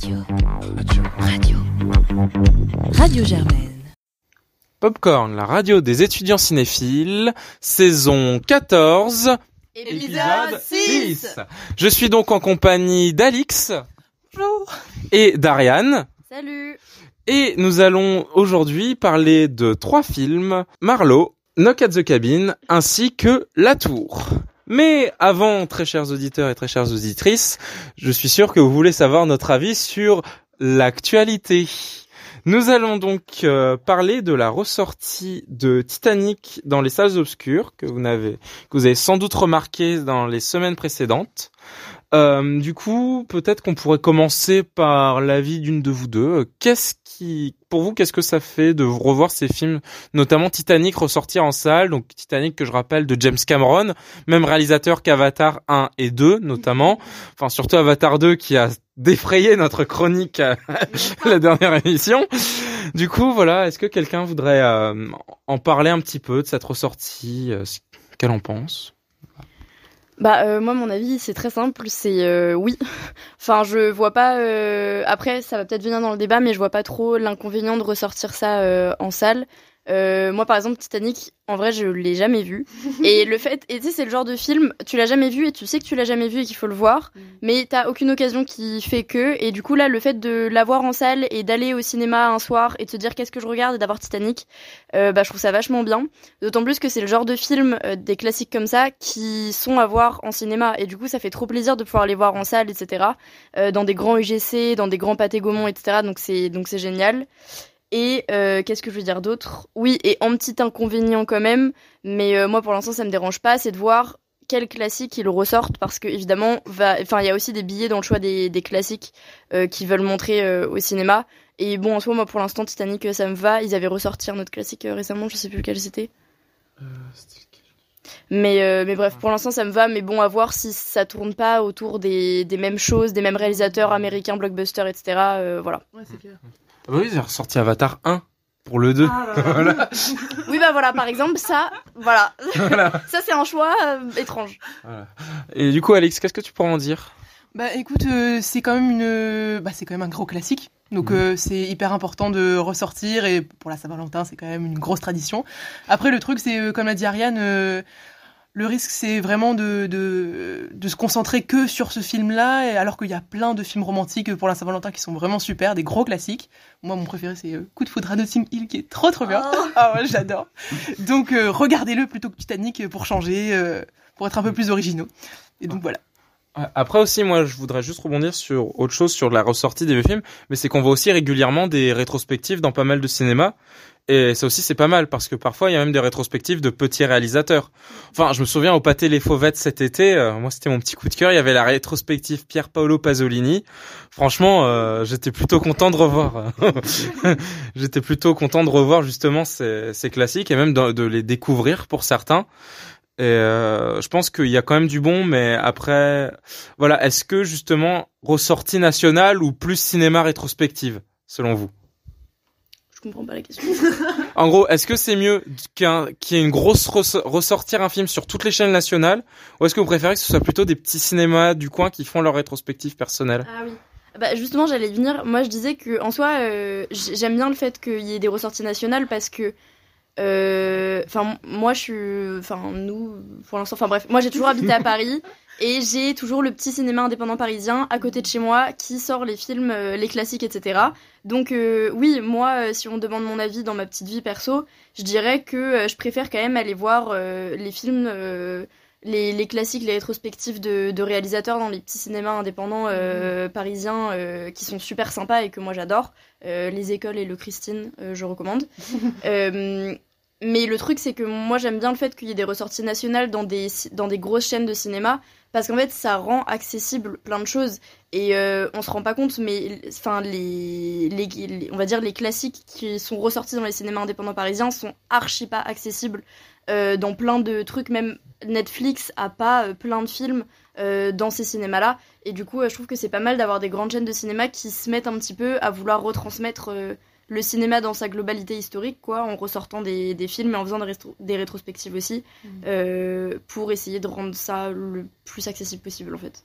Radio. Radio. Radio Germaine. Popcorn, la radio des étudiants cinéphiles, saison 14, Épisode 6 Je suis donc en compagnie d'Alix et d'Ariane. Salut Et nous allons aujourd'hui parler de trois films, Marlowe, Knock at the Cabin, ainsi que La Tour. Mais avant, très chers auditeurs et très chères auditrices, je suis sûr que vous voulez savoir notre avis sur l'actualité. Nous allons donc euh, parler de la ressortie de Titanic dans les salles obscures que vous que vous avez sans doute remarqué dans les semaines précédentes. Euh, du coup, peut-être qu'on pourrait commencer par l'avis d'une de vous deux. Qu'est-ce qui, pour vous, qu'est-ce que ça fait de revoir ces films, notamment Titanic ressortir en salle, donc Titanic que je rappelle de James Cameron, même réalisateur qu'Avatar 1 et 2 notamment, enfin surtout Avatar 2 qui a défrayé notre chronique à la dernière émission. Du coup, voilà, est-ce que quelqu'un voudrait euh, en parler un petit peu de cette ressortie, euh, ce qu'elle en pense? Bah euh, moi mon avis c'est très simple, c'est euh, oui. enfin je vois pas. euh, Après ça va peut-être venir dans le débat, mais je vois pas trop l'inconvénient de ressortir ça euh, en salle. Euh, moi par exemple Titanic, en vrai je l'ai jamais vu. et le fait, et tu sais c'est le genre de film, tu l'as jamais vu et tu sais que tu l'as jamais vu et qu'il faut le voir, mais t'as aucune occasion qui fait que. Et du coup là le fait de l'avoir en salle et d'aller au cinéma un soir et de se dire qu'est-ce que je regarde et d'avoir Titanic, euh, bah je trouve ça vachement bien. D'autant plus que c'est le genre de film, euh, des classiques comme ça, qui sont à voir en cinéma. Et du coup, ça fait trop plaisir de pouvoir les voir en salle, etc. euh, dans des grands UGC, dans des grands pâtés Gaumont, etc. Donc c'est donc c'est génial. Et euh, qu'est-ce que je veux dire d'autre? Oui, et en petit inconvénient quand même, mais euh, moi pour l'instant ça me dérange pas, c'est de voir quels classiques ils ressortent parce que évidemment, va, enfin il y a aussi des billets dans le choix des, des classiques euh, qui veulent montrer euh, au cinéma. Et bon, en soi, moi pour l'instant Titanic ça me va. Ils avaient ressorti un autre classique euh, récemment, je sais plus lequel c'était. Mais, euh, mais bref, pour l'instant, ça me va. Mais bon, à voir si ça tourne pas autour des, des mêmes choses, des mêmes réalisateurs américains, blockbusters, etc. euh, voilà. Ouais, c'est clair. Ah bah Oui, c'est ressorti Avatar 1 pour le 2. Ah là là. Oui, bah voilà, par exemple, ça, voilà. Voilà. ça, c'est un choix euh, étrange. Voilà. Et du coup, Alex, qu'est-ce que tu pourrais en dire? Bah écoute, euh, c'est quand même une, bah c'est quand même un gros classique. Donc euh, c'est hyper important de ressortir et pour la Saint-Valentin c'est quand même une grosse tradition. Après le truc c'est euh, comme l'a dit Ariane, euh, le risque c'est vraiment de, de de se concentrer que sur ce film-là, alors qu'il y a plein de films romantiques pour la Saint-Valentin qui sont vraiment super, des gros classiques. Moi mon préféré c'est euh, Coup de foudre à Notting Hill qui est trop trop bien. ah ouais j'adore. Donc euh, regardez-le plutôt que Titanic pour changer, euh, pour être un peu plus originaux. Et donc voilà. Après aussi, moi, je voudrais juste rebondir sur autre chose, sur la ressortie des vieux films, mais c'est qu'on voit aussi régulièrement des rétrospectives dans pas mal de cinémas. Et ça aussi, c'est pas mal, parce que parfois, il y a même des rétrospectives de petits réalisateurs. Enfin, je me souviens au Pâté Les Fauvettes cet été, euh, moi, c'était mon petit coup de cœur, il y avait la rétrospective Pier Paolo Pasolini. Franchement, euh, j'étais plutôt content de revoir. j'étais plutôt content de revoir justement ces, ces classiques et même de, de les découvrir pour certains. Et euh, je pense qu'il y a quand même du bon, mais après, voilà, est-ce que justement ressortie nationale ou plus cinéma rétrospective, selon vous? Je comprends pas la question. En gros, est-ce que c'est mieux qu'un qu'il y ait une grosse res- ressortir un film sur toutes les chaînes nationales, ou est-ce que vous préférez que ce soit plutôt des petits cinémas du coin qui font leur rétrospective personnelle? Ah oui. Bah justement, j'allais y venir. Moi, je disais que en soi, euh, j'aime bien le fait qu'il y ait des ressorties nationales parce que, euh, enfin, moi, je suis, enfin, nous, pour l'instant, enfin bref, moi, j'ai toujours habité à Paris et j'ai toujours le petit cinéma indépendant parisien à côté de chez moi qui sort les films, euh, les classiques, etc. Donc euh, oui, moi, euh, si on me demande mon avis dans ma petite vie perso, je dirais que euh, je préfère quand même aller voir euh, les films. euh, les, les classiques, les rétrospectives de, de réalisateurs dans les petits cinémas indépendants euh, parisiens euh, qui sont super sympas et que moi j'adore. Euh, les écoles et le Christine, euh, je recommande. Mais le truc, c'est que moi j'aime bien le fait qu'il y ait des ressorties nationales dans des, dans des grosses chaînes de cinéma parce qu'en fait ça rend accessible plein de choses et euh, on se rend pas compte, mais enfin les, les, on va dire les classiques qui sont ressortis dans les cinémas indépendants parisiens sont archi pas accessibles euh, dans plein de trucs, même Netflix a pas euh, plein de films euh, dans ces cinémas-là. Et du coup, je trouve que c'est pas mal d'avoir des grandes chaînes de cinéma qui se mettent un petit peu à vouloir retransmettre le cinéma dans sa globalité historique, quoi, en ressortant des, des films et en faisant des, rétro- des rétrospectives aussi, euh, pour essayer de rendre ça le plus accessible possible, en fait.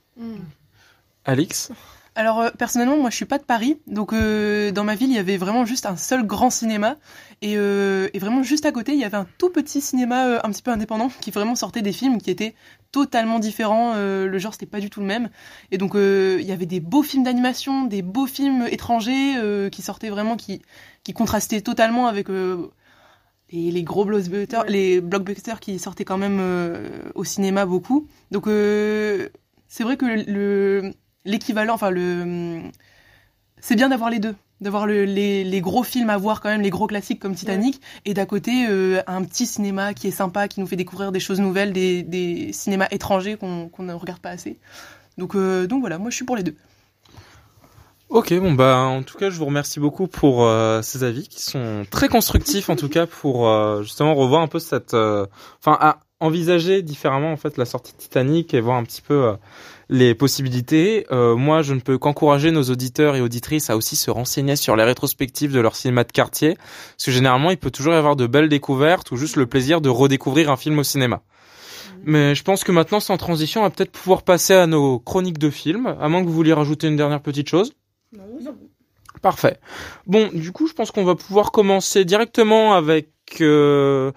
Alix? Alors euh, personnellement, moi je suis pas de Paris, donc euh, dans ma ville il y avait vraiment juste un seul grand cinéma et, euh, et vraiment juste à côté il y avait un tout petit cinéma euh, un petit peu indépendant qui vraiment sortait des films qui étaient totalement différents. euh, le genre c'était pas du tout le même et donc euh, il y avait des beaux films d'animation, des beaux films étrangers euh, qui sortaient vraiment qui qui contrastaient totalement avec euh, les, gros blockbusters, les blockbusters qui sortaient quand même euh, au cinéma beaucoup. Donc euh, c'est vrai que le l'équivalent, enfin le, c'est bien d'avoir les deux, d'avoir le- les, les gros films à voir quand même, les gros classiques comme Titanic, et d'à côté euh, un petit cinéma qui est sympa, qui nous fait découvrir des choses nouvelles, des, des cinémas étrangers qu'on qu'on ne regarde pas assez. Donc euh, donc voilà, moi je suis pour les deux. Ok, bon bah en tout cas je vous remercie beaucoup pour euh, ces avis qui sont très constructifs en tout cas pour euh, justement revoir un peu cette, euh, enfin à envisager différemment en fait la sortie de Titanic et voir un petit peu euh, les possibilités. Euh, moi je ne peux qu'encourager nos auditeurs et auditrices à aussi se renseigner sur les rétrospectives de leur cinéma de quartier parce que généralement il peut toujours y avoir de belles découvertes ou juste le plaisir de redécouvrir un film au cinéma. Mais je pense que maintenant sans transition on va peut-être pouvoir passer à nos chroniques de films, à moins que vous vouliez rajouter une dernière petite chose. Parfait. Bon, du coup, je pense qu'on va pouvoir commencer directement avec euh,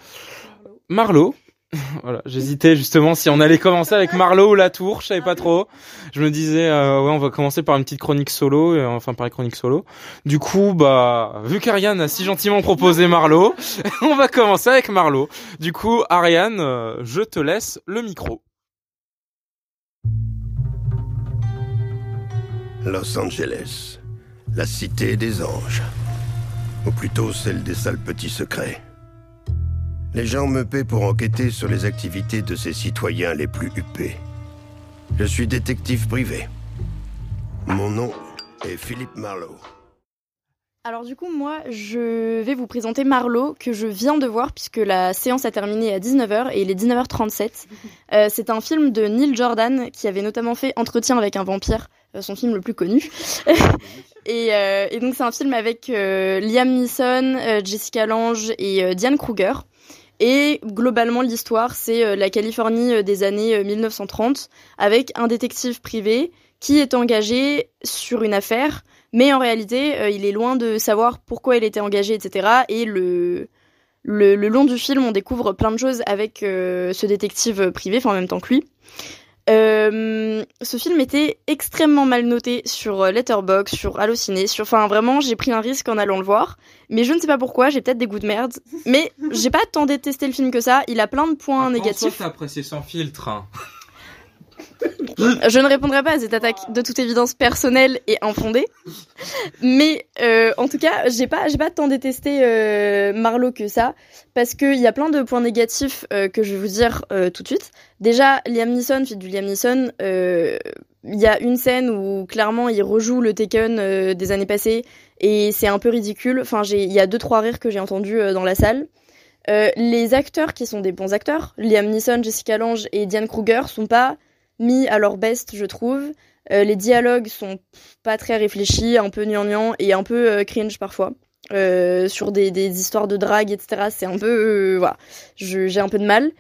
Marlowe. voilà, j'hésitais justement si on allait commencer avec Marlowe ou La Tour, je savais pas trop. Je me disais, euh, ouais, on va commencer par une petite chronique solo, et, enfin par les chroniques solo. Du coup, bah, vu qu'Ariane a si gentiment proposé Marlowe, on va commencer avec Marlowe. Du coup, Ariane, euh, je te laisse le micro. Los Angeles, la cité des anges. Ou plutôt celle des sales petits secrets. Les gens me paient pour enquêter sur les activités de ces citoyens les plus huppés. Je suis détective privé. Mon nom est Philippe Marlowe. Alors du coup, moi, je vais vous présenter Marlowe, que je viens de voir, puisque la séance a terminé à 19h, et il est 19h37. Euh, c'est un film de Neil Jordan, qui avait notamment fait Entretien avec un vampire, euh, son film le plus connu. et, euh, et donc c'est un film avec euh, Liam Neeson, euh, Jessica Lange et euh, Diane Kruger. Et globalement, l'histoire, c'est euh, la Californie euh, des années euh, 1930, avec un détective privé qui est engagé sur une affaire mais en réalité, euh, il est loin de savoir pourquoi il était engagé, etc. Et le, le, long du film, on découvre plein de choses avec euh, ce détective privé, enfin en même temps que lui. Euh, ce film était extrêmement mal noté sur euh, Letterboxd, sur Allociné, sur, enfin vraiment, j'ai pris un risque en allant le voir, mais je ne sais pas pourquoi, j'ai peut-être des goûts de merde, mais j'ai pas tant détesté le film que ça. Il a plein de points négatifs. t'as apprécié sans filtre. hein. Je ne répondrai pas à cette attaque de toute évidence personnelle et infondée. Mais euh, en tout cas, j'ai pas, pas tant détesté euh, Marlowe que ça, parce qu'il y a plein de points négatifs euh, que je vais vous dire euh, tout de suite. Déjà, Liam Neeson, fils du Liam Neeson, il y a une scène où clairement il rejoue le Taken des années passées et c'est un peu ridicule. Enfin, il y a deux trois rires que j'ai entendus dans la salle. Les acteurs qui sont des bons acteurs, Liam Neeson, Jessica Lange et Diane Kruger, sont pas mis à leur best, je trouve. Euh, les dialogues sont pas très réfléchis, un peu gnangnan et un peu euh, cringe parfois. Euh, sur des, des histoires de drague, etc. C'est un peu... voilà. J'ai un peu de mal.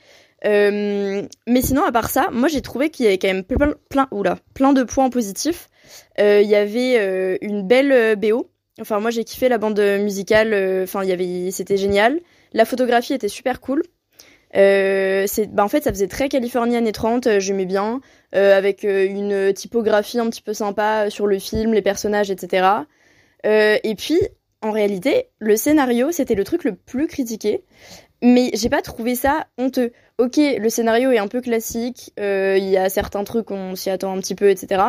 Mais sinon, à part ça, moi j'ai trouvé qu'il y avait quand même plein, plein, oula, plein de points positifs. Il y avait une belle BO. Enfin, moi j'ai kiffé la bande musicale. Enfin, il y avait, c'était génial. La photographie était super cool. Euh, bah en fait, ça faisait très Californie années 30. euh, J'aimais bien, euh, avec une typographie un petit peu sympa sur le film, les personnages, etc. Et puis, en réalité, le scénario, c'était le truc le plus critiqué. Mais j'ai pas trouvé ça honteux. Ok, le scénario est un peu classique, il y a certains trucs, on s'y attend un petit peu, etc.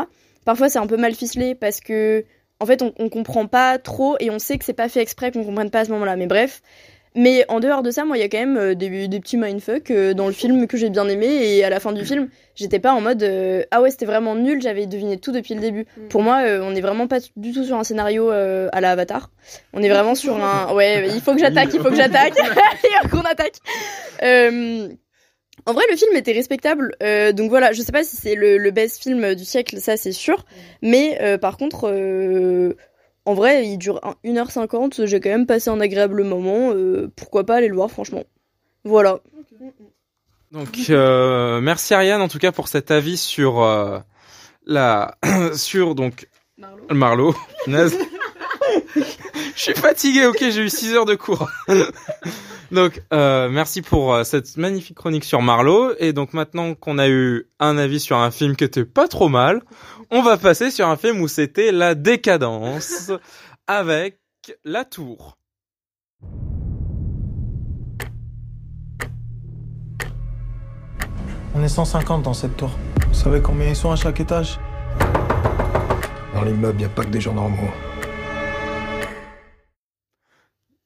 Parfois, c'est un peu mal ficelé parce que, en fait, on, on comprend pas trop et on sait que c'est pas fait exprès qu'on comprenne pas à ce moment-là. Mais bref. Mais en dehors de ça, moi, il y a quand même euh, des, des petits mindfuck euh, dans le film que j'ai bien aimé. Et à la fin du film, j'étais pas en mode euh, ah ouais, c'était vraiment nul, j'avais deviné tout depuis le début. Mm. Pour moi, euh, on est vraiment pas du tout sur un scénario euh, à la Avatar. On est vraiment sur un. Ouais, il faut que j'attaque, il faut que j'attaque. il faut qu'on attaque. En vrai, le film était respectable. euh, donc voilà, je sais pas si c'est le, le best film du siècle, ça c'est sûr. Mais euh, par contre, euh, en vrai, il dure un- 1h50. J'ai quand même passé un agréable moment. euh, pourquoi pas aller le voir, franchement. Voilà. Donc euh, merci Ariane en tout cas pour cet avis sur euh, la sur donc Marlo. Marlo. Je suis fatigué, ok, j'ai eu 6 heures de cours. donc, euh, merci pour euh, cette magnifique chronique sur Marlowe. Et donc maintenant qu'on a eu un avis sur un film qui était pas trop mal, on va passer sur un film où c'était la décadence avec La Tour. On est 150 dans cette tour. Vous savez combien ils sont à chaque étage? Dans l'immeuble, il n'y a pas que des gens normaux.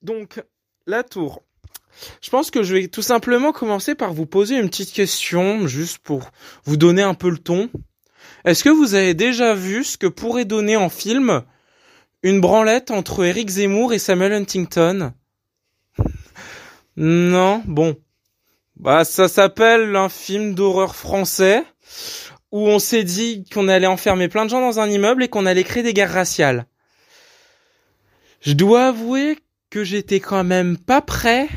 Donc, La Tour. Je pense que je vais tout simplement commencer par vous poser une petite question, juste pour vous donner un peu le ton. Est-ce que vous avez déjà vu ce que pourrait donner en film une branlette entre Eric Zemmour et Samuel Huntington? Non, bon. Bah, ça s'appelle un film d'horreur français où on s'est dit qu'on allait enfermer plein de gens dans un immeuble et qu'on allait créer des guerres raciales. Je dois avouer que j'étais quand même pas prêt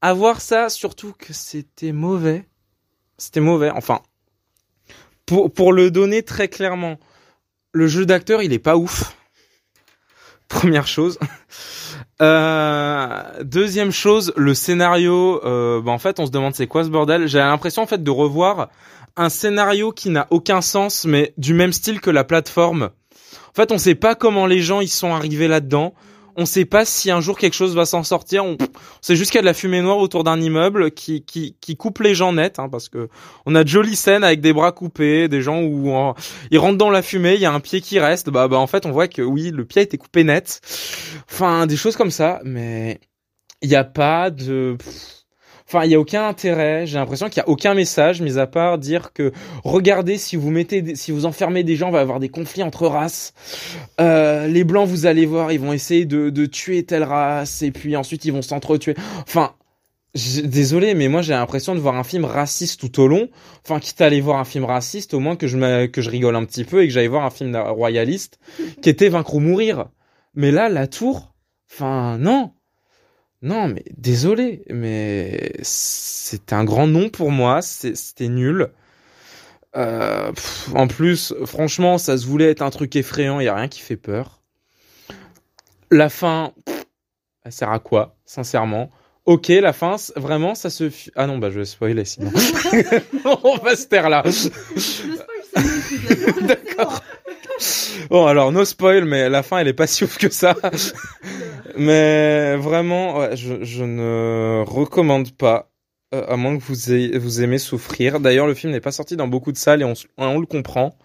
à voir ça, surtout que c'était mauvais. C'était mauvais, enfin. Pour, pour le donner très clairement, le jeu d'acteur, il est pas ouf. Première chose. Euh, deuxième chose, le scénario. Euh, bah en fait, on se demande c'est quoi ce bordel. J'ai l'impression en fait de revoir un scénario qui n'a aucun sens, mais du même style que la plateforme. En fait, on sait pas comment les gens ils sont arrivés là-dedans. On sait pas si un jour quelque chose va s'en sortir. On, sait juste qu'il y a de la fumée noire autour d'un immeuble qui, qui, qui coupe les gens net, hein, parce que on a de jolies scènes avec des bras coupés, des gens où ils rentrent dans la fumée, il y a un pied qui reste. Bah, bah en fait, on voit que oui, le pied a été coupé net. Enfin, des choses comme ça, mais il n'y a pas de. Enfin, il y a aucun intérêt. J'ai l'impression qu'il y a aucun message, mis à part dire que regardez, si vous mettez, si vous enfermez des gens, il va avoir des conflits entre races. Euh, les blancs, vous allez voir, ils vont essayer de, de tuer telle race, et puis ensuite ils vont s'entretuer. Enfin, désolé, mais moi j'ai l'impression de voir un film raciste tout au long. Enfin, quitte à aller voir un film raciste, au moins que je que je rigole un petit peu et que j'aille voir un film royaliste qui était Vaincre ou mourir. Mais là, la tour, enfin non. Non, mais désolé, mais c'était un grand nom pour moi, c'était nul. Euh, pff, en plus, franchement, ça se voulait être un truc effrayant, il y a rien qui fait peur. La fin, pff, elle sert à quoi, sincèrement? Ok, la fin, vraiment, ça se... Ah non, bah je vais spoiler sinon. On va se taire là. D'accord. Bon, alors, no spoil, mais la fin, elle est pas si ouf que ça. Mais vraiment, ouais, je, je ne recommande pas, euh, à moins que vous, ayez, vous aimez souffrir. D'ailleurs, le film n'est pas sorti dans beaucoup de salles et on, on le comprend.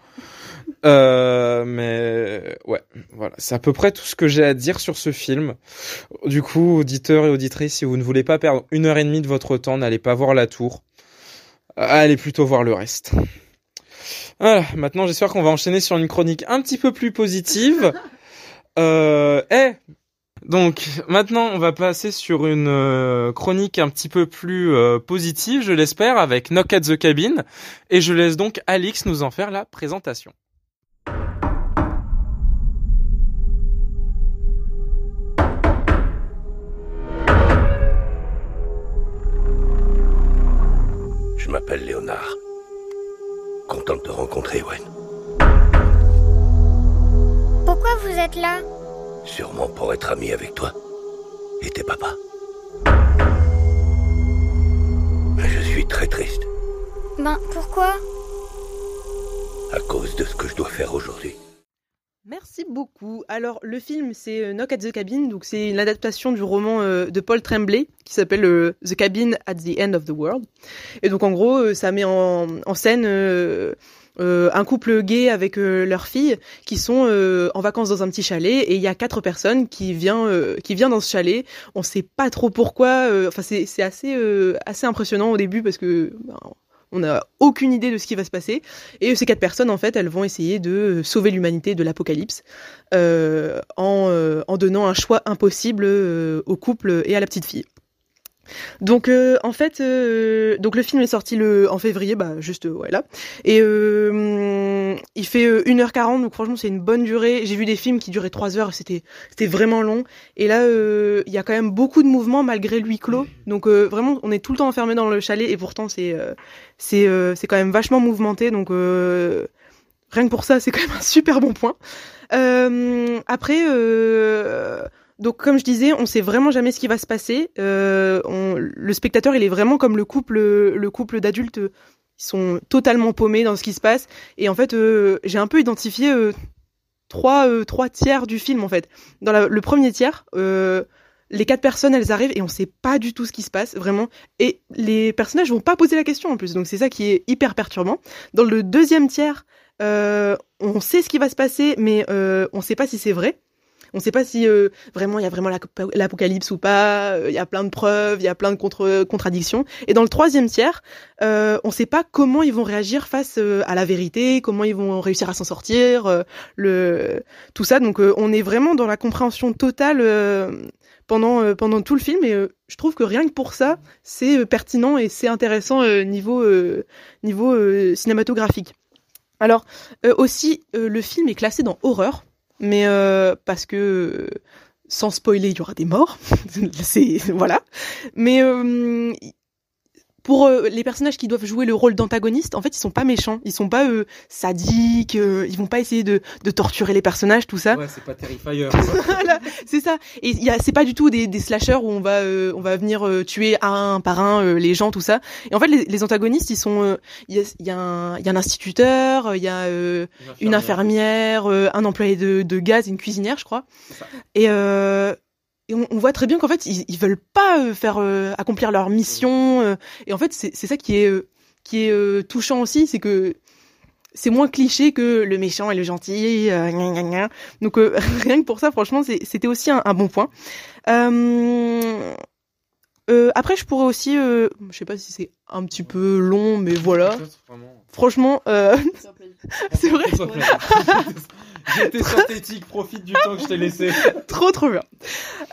Euh, mais ouais, voilà, c'est à peu près tout ce que j'ai à dire sur ce film. Du coup, auditeurs et auditrices, si vous ne voulez pas perdre une heure et demie de votre temps, n'allez pas voir la tour. Euh, Allez plutôt voir le reste. Voilà, maintenant j'espère qu'on va enchaîner sur une chronique un petit peu plus positive. Euh, eh, donc maintenant on va passer sur une euh, chronique un petit peu plus euh, positive, je l'espère, avec Knock at the Cabin, et je laisse donc Alix nous en faire la présentation. Je m'appelle Léonard. Content de te rencontrer, Wen. Pourquoi vous êtes là? Sûrement pour être ami avec toi. Et tes papas. Mais je suis très triste Ben, pourquoi? À cause de ce que je dois faire aujourd'hui. Merci beaucoup. Alors, le film, c'est euh, Knock at the Cabin, donc c'est une adaptation du roman euh, de Paul Tremblay qui s'appelle euh, The Cabin at the End of the World. Et donc, en gros, euh, ça met en, en scène euh, un couple gay avec euh, leur fille qui sont euh, en vacances dans un petit chalet et il y a quatre personnes qui viennent euh, qui viennent dans ce chalet. On sait pas trop pourquoi. euh, Enfin, c'est c'est assez euh, assez impressionnant au début parce que ben, on n'a aucune idée de ce qui va se passer. Et ces quatre personnes, en fait, elles vont essayer de sauver l'humanité de l'apocalypse en, en donnant un choix impossible au couple et à la petite fille. Donc euh, en fait, euh, donc le film est sorti le en février, bah juste euh, ouais là, et euh, il fait euh, 1h40, donc franchement c'est une bonne durée. J'ai vu des films qui duraient 3 heures, c'était c'était vraiment long. Et là, euh, il y a quand même beaucoup de mouvements malgré le huis clos. Donc euh, vraiment, on est tout le temps enfermé dans le chalet et pourtant c'est euh, c'est euh, c'est quand même vachement mouvementé. Donc euh, rien que pour ça, c'est quand même un super bon point. Euh, après, euh, donc comme je disais, on sait vraiment jamais ce qui va se passer. Euh, le spectateur, il est vraiment comme le couple, le couple d'adultes. Ils sont totalement paumés dans ce qui se passe. Et en fait, euh, j'ai un peu identifié euh, trois, trois tiers du film en fait. Dans le premier tiers, les quatre personnes, elles arrivent et on sait pas du tout ce qui se passe vraiment. Et les personnages vont pas poser la question en plus. Donc c'est ça qui est hyper perturbant. Dans le deuxième tiers, on sait ce qui va se passer, mais on sait pas si c'est vrai. On sait pas si euh, vraiment il y a vraiment l'apocalypse ou pas. euh, Il y a plein de preuves, il y a plein de contre contradictions. Et dans le troisième tiers, euh, on sait pas comment ils vont réagir face euh, à la vérité, comment ils vont réussir à s'en sortir, euh, tout ça. Donc euh, on est vraiment dans la compréhension totale euh, pendant euh, tout le film. Et euh, je trouve que rien que pour ça, c'est euh, pertinent et c'est intéressant euh, niveau euh, niveau euh, cinématographique. Alors euh, aussi, euh, le film est classé dans horreur, mais euh, parce que euh, sans spoiler, il y aura des morts. c'est voilà. Mais euh, pour euh, les personnages qui doivent jouer le rôle d'antagoniste, en fait, ils sont pas méchants, ils sont pas euh, sadiques, euh, ils vont pas essayer de, de torturer les personnages, tout ça. Ouais, c'est pas Terrifier. voilà, c'est ça. Et il y a, c'est pas du tout des, des slashers où on va, euh, on va venir euh, tuer un par un euh, les gens, tout ça. Et en fait, les, les antagonistes, ils sont, euh, il y, a, y, a un- il y a un instituteur, il y a euh, une infirmière, euh, un employé de, de gaz, une cuisinière, je crois. Et, euh, et on, on voit très bien qu'en fait, ils, ils veulent pas euh, faire euh, accomplir leur mission. euh, et en fait, c'est ça qui est euh, qui est euh, touchant aussi, c'est que c'est moins cliché que le méchant et le gentil. euh, gna, gna, gna. Donc euh, rien que pour ça, franchement, c'était aussi un, un bon point. Euh, euh, après, je pourrais aussi, euh, je sais pas si c'est un petit peu long, mais voilà. Franchement, euh, c'est vrai. J'étais synthétique, profite du temps que je t'ai laissé. trop trop bien.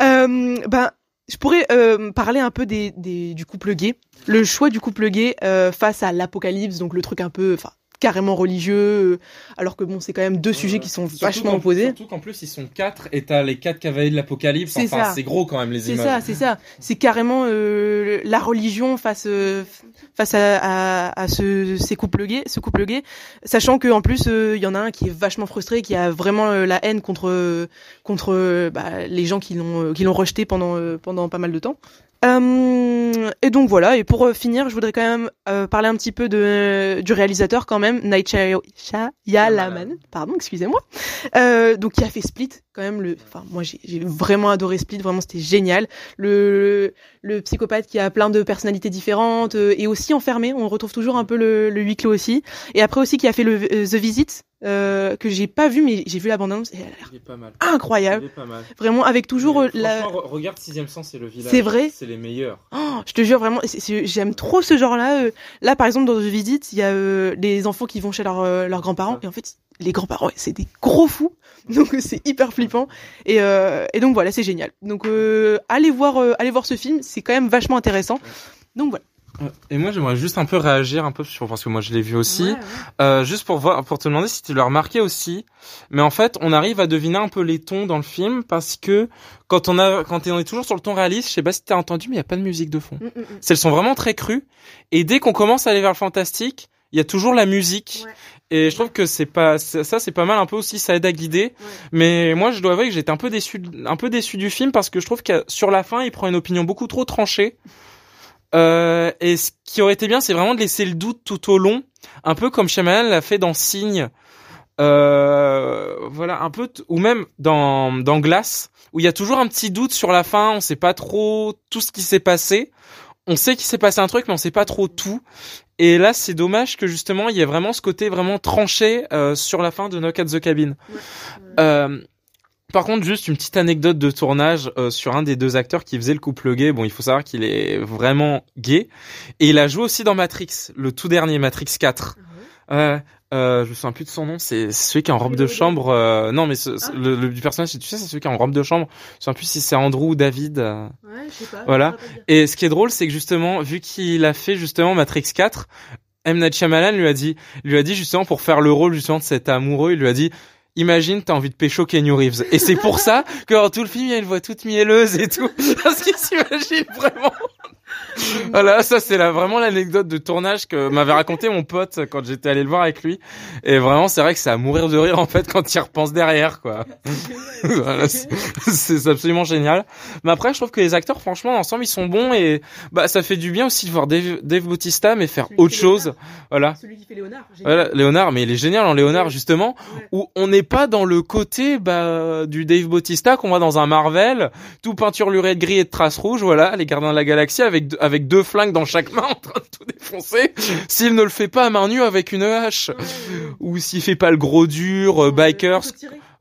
Euh, ben, je pourrais euh, parler un peu des, des, du couple gay. Le choix du couple gay euh, face à l'apocalypse, donc le truc un peu, enfin, carrément religieux, euh, alors que bon, c'est quand même deux sujets qui sont Surtout vachement opposés. Surtout qu'en plus, ils sont quatre et t'as les quatre cavaliers de l'apocalypse. C'est Enfin, ça. c'est gros quand même, les C'est images. ça, c'est ça. C'est carrément euh, la religion face euh, face à, à, à ce, ces couples gays, ce couple gay, sachant que en plus euh, il y en a un qui est vachement frustré, qui a vraiment euh, la haine contre euh, contre euh, bah, les gens qui l'ont euh, qui l'ont rejeté pendant euh, pendant pas mal de temps. Euh, et donc voilà. Et pour euh, finir, je voudrais quand même euh, parler un petit peu de du réalisateur quand même, Night Shyamalan. Pardon, excusez-moi. Euh, donc qui a fait Split quand même le. Enfin moi j'ai vraiment adoré Split. Vraiment c'était génial. Le le psychopathe qui a plein de personnalités différentes euh, et aussi enfermé. On retrouve toujours un peu le, le huis clos aussi. Et après aussi qui a fait le euh, The Visit euh, que j'ai pas vu mais j'ai vu l'abondance et elle a l'air Il est pas mal. incroyable. Il est pas mal. Vraiment avec toujours Mais euh, la. Regarde Sixième Sens et le village. C'est vrai C'est les meilleurs. Oh, je te jure vraiment, j'aime trop ce genre-là. euh. Là, par exemple, dans The Visit, il y a euh, les enfants qui vont chez leurs euh, leurs grands-parents et en fait, les grands-parents, c'est des gros fous. Donc euh, c'est hyper flippant et, et donc voilà, c'est génial. Donc euh, allez voir, allez voir ce film, c'est quand même vachement intéressant. Donc voilà. Et moi, j'aimerais juste un peu réagir un peu sur parce que moi, je l'ai vu aussi. Euh, juste pour voir, pour te demander si tu l'as remarqué aussi. Mais en fait, on arrive à deviner un peu les tons dans le film parce que quand on a, quand on est toujours sur le ton réaliste, je sais pas si t'as entendu, mais il y a pas de musique de fond. Celles sont vraiment très crues. Et dès qu'on commence à aller vers le fantastique, il y a toujours la musique. Ouais. Et je trouve que c'est pas, ça, c'est pas mal un peu aussi, ça aide à guider. Mais moi, je dois avouer que j'étais un peu déçu, un peu déçu du film parce que je trouve que sur la fin, il prend une opinion beaucoup trop tranchée. Euh, et ce qui aurait été bien, c'est vraiment de laisser le doute tout au long, un peu comme Shyamalan l'a fait dans Signe. Euh, voilà, un peu, ou même dans, dans Glace, où il y a toujours un petit doute sur la fin, on sait pas trop tout ce qui s'est passé. On sait qu'il s'est passé un truc, mais on sait pas trop tout. Et là, c'est dommage que justement, il y ait vraiment ce côté vraiment tranché euh, sur la fin de Knock at the Cabin. Euh, par contre, juste une petite anecdote de tournage euh, sur un des deux acteurs qui faisait le couple gay. Bon, il faut savoir qu'il est vraiment gay. Et il a joué aussi dans Matrix, le tout dernier Matrix 4. Euh, euh, je me souviens plus de son nom, c'est celui qui est en robe de chambre. euh, non, mais ce- ce- le, le- du personnage, tu sais, c'est celui qui est en robe de chambre. Je me souviens plus si c'est Andrew ou David. euh. Ouais, je sais pas. Voilà. Et ce qui est drôle, c'est que justement, vu qu'il a fait justement Matrix 4, M. Night Shyamalan lui a dit, lui a dit justement pour faire le rôle justement de cet amoureux, il lui a dit, imagine t'as envie de pécho Kenny Reeves. Et c'est pour ça que dans tout le film, une voix toute mielleuse et tout. Parce qu'il s'imagine vraiment. Voilà, ça c'est la, vraiment l'anecdote de tournage que m'avait raconté mon pote quand j'étais allé le voir avec lui. Et vraiment, c'est vrai que c'est à mourir de rire en fait quand il repense derrière, quoi. Voilà, c'est absolument génial. Mais après, je trouve que les acteurs, franchement, ensemble, ils sont bons et bah ça fait du bien aussi de voir Dave, Dave Bautista mais faire Celui autre chose. Léonard. Voilà. Celui qui fait Léonard. Voilà, Léonard, mais il est génial en Léonard Ouais. justement, Ouais. où on n'est pas dans le côté bah, du Dave Bautista qu'on voit dans un Marvel, tout peinturluré de gris et de traces rouges, voilà, les gardiens de la galaxie avec avec deux flingues dans chaque main en train de tout défoncer, s'il ne le fait pas à main nue avec une hache, ou s'il fait pas le gros dur, euh, bikers,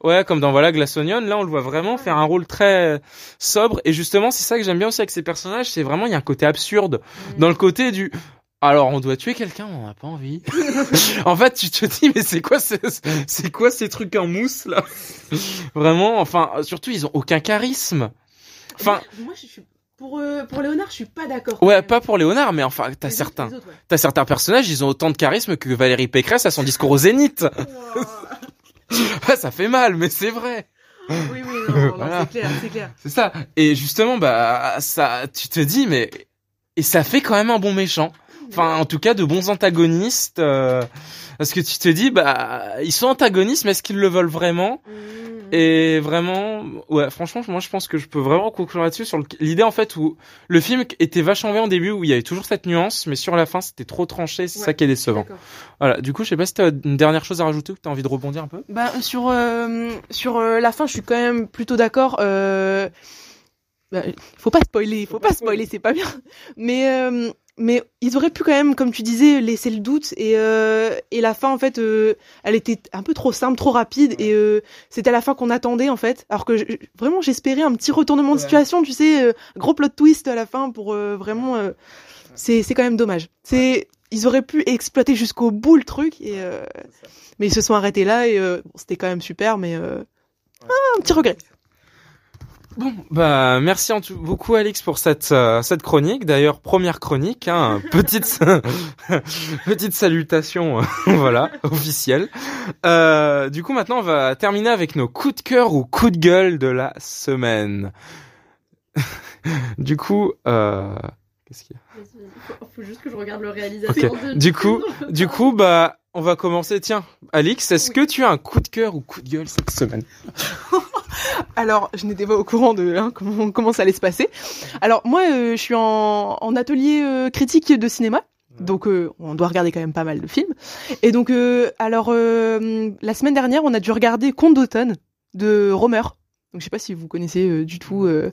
ouais, comme dans voilà Glass Onion, là on le voit vraiment faire un rôle très sobre, et justement c'est ça que j'aime bien aussi avec ces personnages, c'est vraiment il y a un côté absurde, dans le côté du alors on doit tuer quelqu'un, on n'a pas envie. en fait, tu te dis mais c'est quoi ces, c'est quoi ces trucs en mousse là? Vraiment, enfin surtout ils ont aucun charisme. Enfin, moi, je suis pour euh, pour Léonard, je suis pas d'accord. ouais, pas pour Léonard, mais enfin t'as certains, autres, ouais. certains personnages, ils ont autant de charisme que Valérie Pécresse à son discours au Zénith. Ouais, ça fait mal, mais c'est vrai. oui, oui, non, non, Voilà. c'est clair, c'est clair. C'est ça. Et justement, bah ça, tu te dis mais et ça fait quand même un bon méchant. Enfin, en tout cas, de bons antagonistes. euh, parce que tu te dis, bah, ils sont antagonistes, mais est-ce qu'ils le veulent vraiment? Mmh. Et vraiment, ouais, franchement, moi, je pense que je peux vraiment conclure là-dessus sur l'idée en fait où le film était vachement bien au début, où il y avait toujours cette nuance, mais sur la fin, c'était trop tranché. C'est Ouais, ça qui est décevant. Voilà. Du coup, je sais pas si t'as une dernière chose à rajouter ou que t'as envie de rebondir un peu? Bah, sur euh, sur euh, la fin, je suis quand même plutôt d'accord. Euh... bah, faut pas spoiler, faut, pas spoiler, c'est pas bien. Mais euh, mais ils auraient pu quand même, comme tu disais, laisser le doute et euh, et la fin en fait, euh, elle était un peu trop simple, trop rapide et euh, c'était la fin qu'on attendait en fait. Alors que je- vraiment, j'espérais un petit retournement de Ouais. situation, tu sais, euh, gros plot twist à la fin pour euh, vraiment. euh, c'est c'est quand même dommage. C'est ils auraient pu exploiter jusqu'au bout le truc et euh, mais ils se sont arrêtés là et euh, bon, c'était quand même super mais euh, ah, un petit regret. Bon, bah merci en tout beaucoup Alix pour cette euh, cette chronique. D'ailleurs, première chronique, hein, petite petite salutation, voilà, officielle. Euh, du coup, maintenant, on va terminer avec nos coups de cœur ou coups de gueule de la semaine. du coup, euh, qu'est-ce qu'il y a? Faut, faut juste que je regarde le réalisateur. De- Du coup, du coup, bah, on va commencer. Tiens, Alix, est-ce que tu as un coup de cœur ou coup de gueule cette semaine? Alors, je n'étais pas au courant de hein, comment, comment ça allait se passer. Alors, moi, euh, je suis en, en atelier euh, critique de cinéma. Donc, euh, on doit regarder quand même pas mal de films. Et donc, euh, alors, euh, la semaine dernière, on a dû regarder Conte d'automne de Romer. Donc, je sais pas si vous connaissez euh, du tout. euh,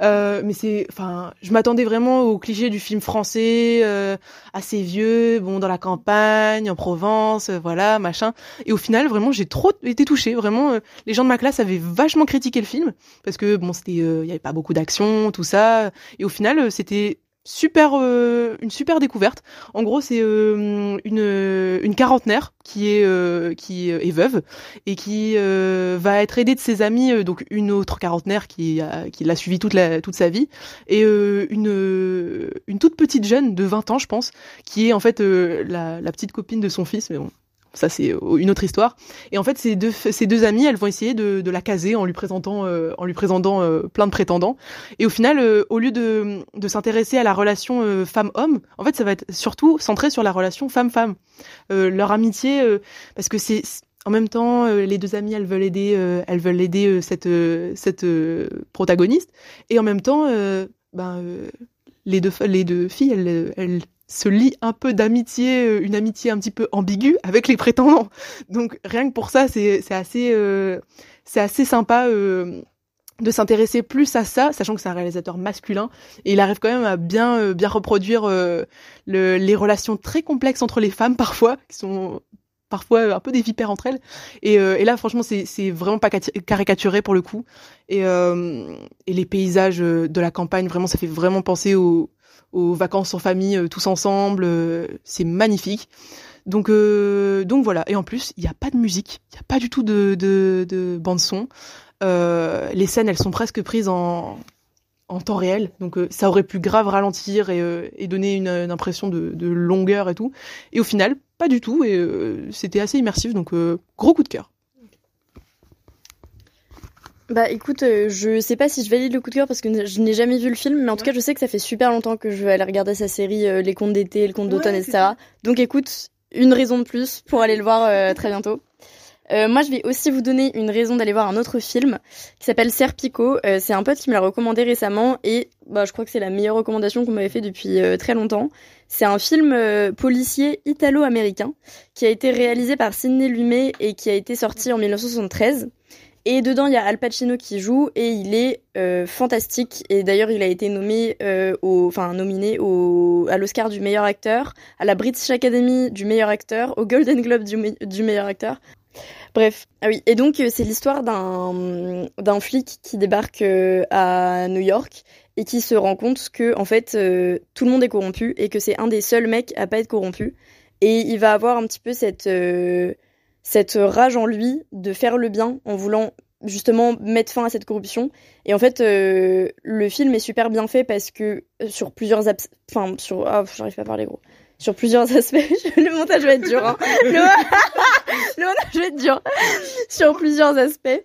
euh, mais c'est, enfin, je m'attendais vraiment au cliché du film français, euh, assez vieux, bon, dans la campagne, en Provence, euh, voilà, machin. Et au final, vraiment, j'ai trop été touchée. Vraiment, euh, les gens de ma classe avaient vachement critiqué le film parce que bon, c'était, euh, il y avait pas beaucoup d'action, tout ça. Et au final, c'était super, euh, une super découverte. En gros, c'est euh, une une quarantenaire qui est euh, qui est veuve et qui euh, va être aidée de ses amis, euh, donc une autre quarantenaire qui a, qui l'a suivi toute la toute sa vie et euh, une une toute petite jeune de 20 ans, je pense, qui est en fait la, la petite copine de son fils, mais bon. Ça c'est euh, une autre histoire. Et en fait, ces deux ces deux amies, elles vont essayer de, la caser en lui présentant euh, en lui présentant euh, plein de prétendants. Et au final, au lieu de de s'intéresser à la relation femme-homme, en fait, ça va être surtout centré sur la relation femme-femme. Leur amitié, parce que c'est en même temps, les deux amies, elles veulent aider, elles veulent aider cette cette protagoniste, et en même temps, ben les deux les deux filles, elles se lient un peu d'amitié, euh, une amitié un petit peu ambiguë avec les prétendants. Donc rien que pour ça, c'est assez euh, c'est assez sympa. euh, de s'intéresser plus à ça, sachant que c'est un réalisateur masculin, et il arrive quand même à bien euh, bien reproduire euh, le, les relations très complexes entre les femmes parfois, qui sont parfois un peu des vipères entre elles. Et, euh, et là, franchement, c'est vraiment pas caricaturé pour le coup. Et, euh, et les paysages euh, de la campagne, vraiment, ça fait vraiment penser aux, aux vacances en famille, euh, tous ensemble. euh, c'est magnifique. Donc, euh, donc voilà. Et en plus, il n'y a pas de musique, il n'y a pas du tout de, de, de bande son. Les scènes, elles sont presque prises en, en temps réel. Donc ça aurait pu grave ralentir et, donner une, une impression de, de longueur et tout. Et au final, pas du tout. Et c'était assez immersif. Donc gros coup de cœur. Bah écoute, euh, je sais pas si je valide le coup de cœur parce que je n'ai jamais vu le film, mais en tout cas je sais que ça fait super longtemps que je vais aller regarder sa série euh, Les contes d'été, le conte d'automne, Ouais, etc. Donc écoute, une raison de plus pour aller le voir euh, très bientôt. Euh, moi je vais aussi vous donner une raison d'aller voir un autre film qui s'appelle Serpico. Euh, c'est un pote qui me l'a recommandé récemment et bah, je crois que c'est la meilleure recommandation qu'on m'avait fait depuis euh, très longtemps. C'est un film euh, policier italo-américain qui a été réalisé par Sidney Lumet et qui a été sorti en 1973. Et dedans, il y a Al Pacino qui joue et il est euh, fantastique. Et d'ailleurs, il a été nommé, euh, au, enfin nominé au, à l'Oscar du meilleur acteur, à la British Academy du meilleur acteur, au Golden Globe du, du meilleur acteur. Bref, ah oui. Et donc, euh, c'est l'histoire d'un flic qui débarque à New York et qui se rend compte que en fait tout le monde est corrompu et que c'est un des seuls mecs à pas être corrompu. Et il va avoir un petit peu cette cette rage en lui de faire le bien en voulant justement mettre fin à cette corruption. Et en fait, euh, le film est super bien fait parce que euh, sur plusieurs abs- enfin sur ah, j'arrive pas à parler gros. Sur plusieurs aspects, le montage va être dur. Hein. Le... le montage va être dur. sur plusieurs aspects.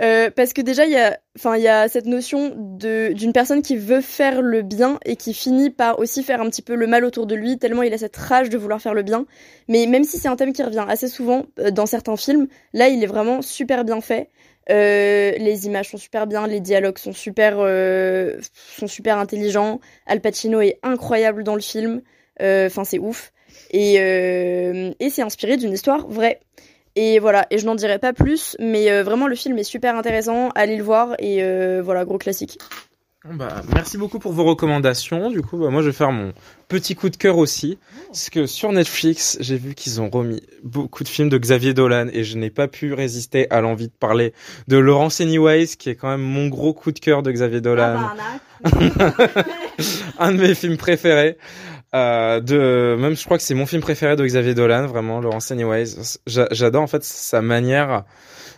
Euh, parce que déjà il y a cette notion d'une personne qui veut faire le bien et qui finit par aussi faire un petit peu le mal autour de lui tellement il a cette rage de vouloir faire le bien. Mais même si c'est un thème qui revient assez souvent euh, dans certains films là il est vraiment super bien fait. Euh, les images sont super bien les dialogues sont super sont super intelligents. Al Pacino est incroyable dans le film. Enfin c'est ouf. Et et c'est inspiré d'une histoire vraie et voilà, et je n'en dirai pas plus, mais euh, vraiment le film est super intéressant, allez le voir, et euh, voilà, gros classique. Bah, merci beaucoup pour vos recommandations. Du coup, bah, moi, je vais faire mon petit coup de cœur aussi. Parce que sur Netflix, j'ai vu qu'ils ont remis beaucoup de films de Xavier Dolan et je n'ai pas pu résister à l'envie de parler de Laurence Anyways, qui est quand même mon gros coup de cœur de Xavier Dolan. un de mes films préférés. Euh, de même je crois que c'est mon film préféré de Xavier Dolan vraiment Laurence Anyways J'a- j'adore en fait sa manière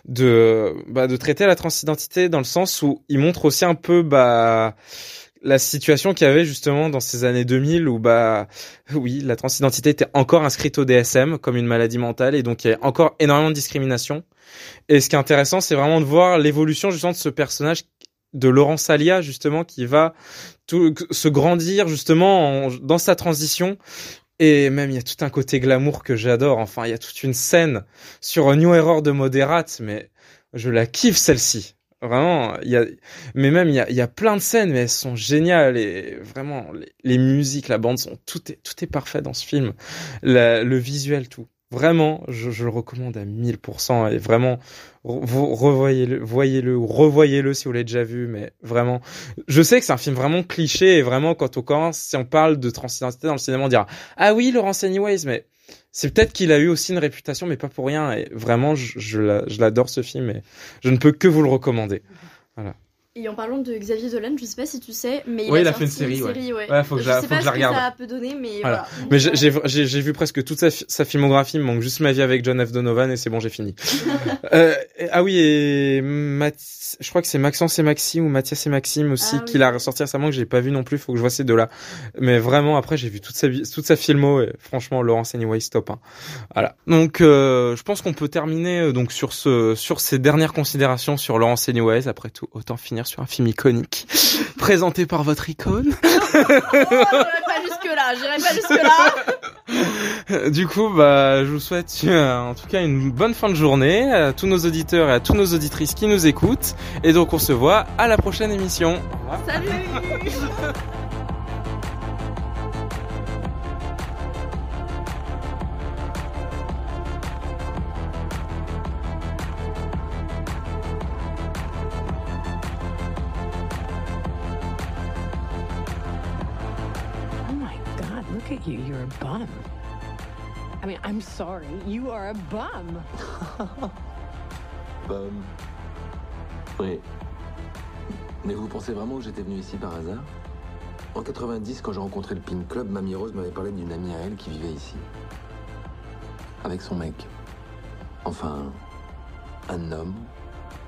de bah, de traiter la transidentité dans le sens où il montre aussi un peu bah la situation qu'il y avait justement dans ces années 2000 où bah oui la transidentité était encore inscrite au DSM comme une maladie mentale et donc il y a encore énormément de discrimination. Et ce qui est intéressant c'est vraiment de voir l'évolution justement de ce personnage de Laurent Salia justement qui va tout, se grandir justement en- dans sa transition. Et même il y a tout un côté glamour que j'adore. Enfin il y a toute une scène sur New Error de Moderate mais je la kiffe celle-ci. Vraiment il y a mais même il y a, il y a plein de scènes mais elles sont géniales. Et vraiment les, musiques la bande son tout est tout est parfait dans ce film. Le visuel tout Vraiment, je, je le recommande à 1000% et vraiment, vous revoyez-le, voyez-le revoyez-le si vous l'avez déjà vu, mais vraiment, je sais que c'est un film vraiment cliché et vraiment quand on commence, si on parle de transidentité dans le cinéma, on dira ah oui Laurence Anyways, mais c'est peut-être qu'il a eu aussi une réputation, mais pas pour rien. Et vraiment, je, je la- je l'adore ce film et je ne peux que vous le recommander. Et en parlant de Xavier Dolan, je sais pas si tu sais, mais il Ouais, a il a fait sorti une série, ouais. ouais. Faut que je je la- sais faut pas que je la regarde. ça peut donner, mais Voilà. voilà. Mais j'ai- vu presque toute sa, fi- sa filmographie, il me manque juste ma vie avec John F. Donovan et c'est bon, j'ai fini. Euh, ah oui, et Math- je crois que c'est Maxence et Maxime ou Mathias et Maxime aussi Ah oui. qui l'a ressorti récemment que j'ai pas vu non plus, faut que je vois ces deux-là. Mais vraiment, après j'ai vu toute sa toute sa filmo et franchement, Laurence Anyways, top. Hein. Voilà. Donc, euh, je pense qu'on peut terminer euh, donc sur ce, sur ces dernières considérations sur Laurence Anyways. Après tout, autant finir sur un film iconique présenté par votre icône. Oh, j'irai pas jusque là, j'irai pas jusque là. Du coup, bah, je vous souhaite euh, en tout cas une bonne fin de journée à tous nos auditeurs et à tous nos auditrices qui nous écoutent. Et donc, on se voit à la prochaine émission. Au revoir. Salut. Sorry. You are a bum. Bum. Oui. Mais vous pensez vraiment que j'étais venu ici par hasard? En 90, quand j'ai rencontré le Pink Club, Mamie Rose m'avait parlé d'une amie à elle qui vivait ici. Avec son mec. Enfin, un homme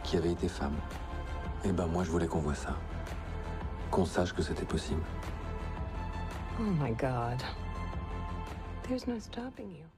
qui avait été femme. Et ben moi, je voulais qu'on voit ça. Qu'on sache que c'était possible. Oh my god. There's no stopping you.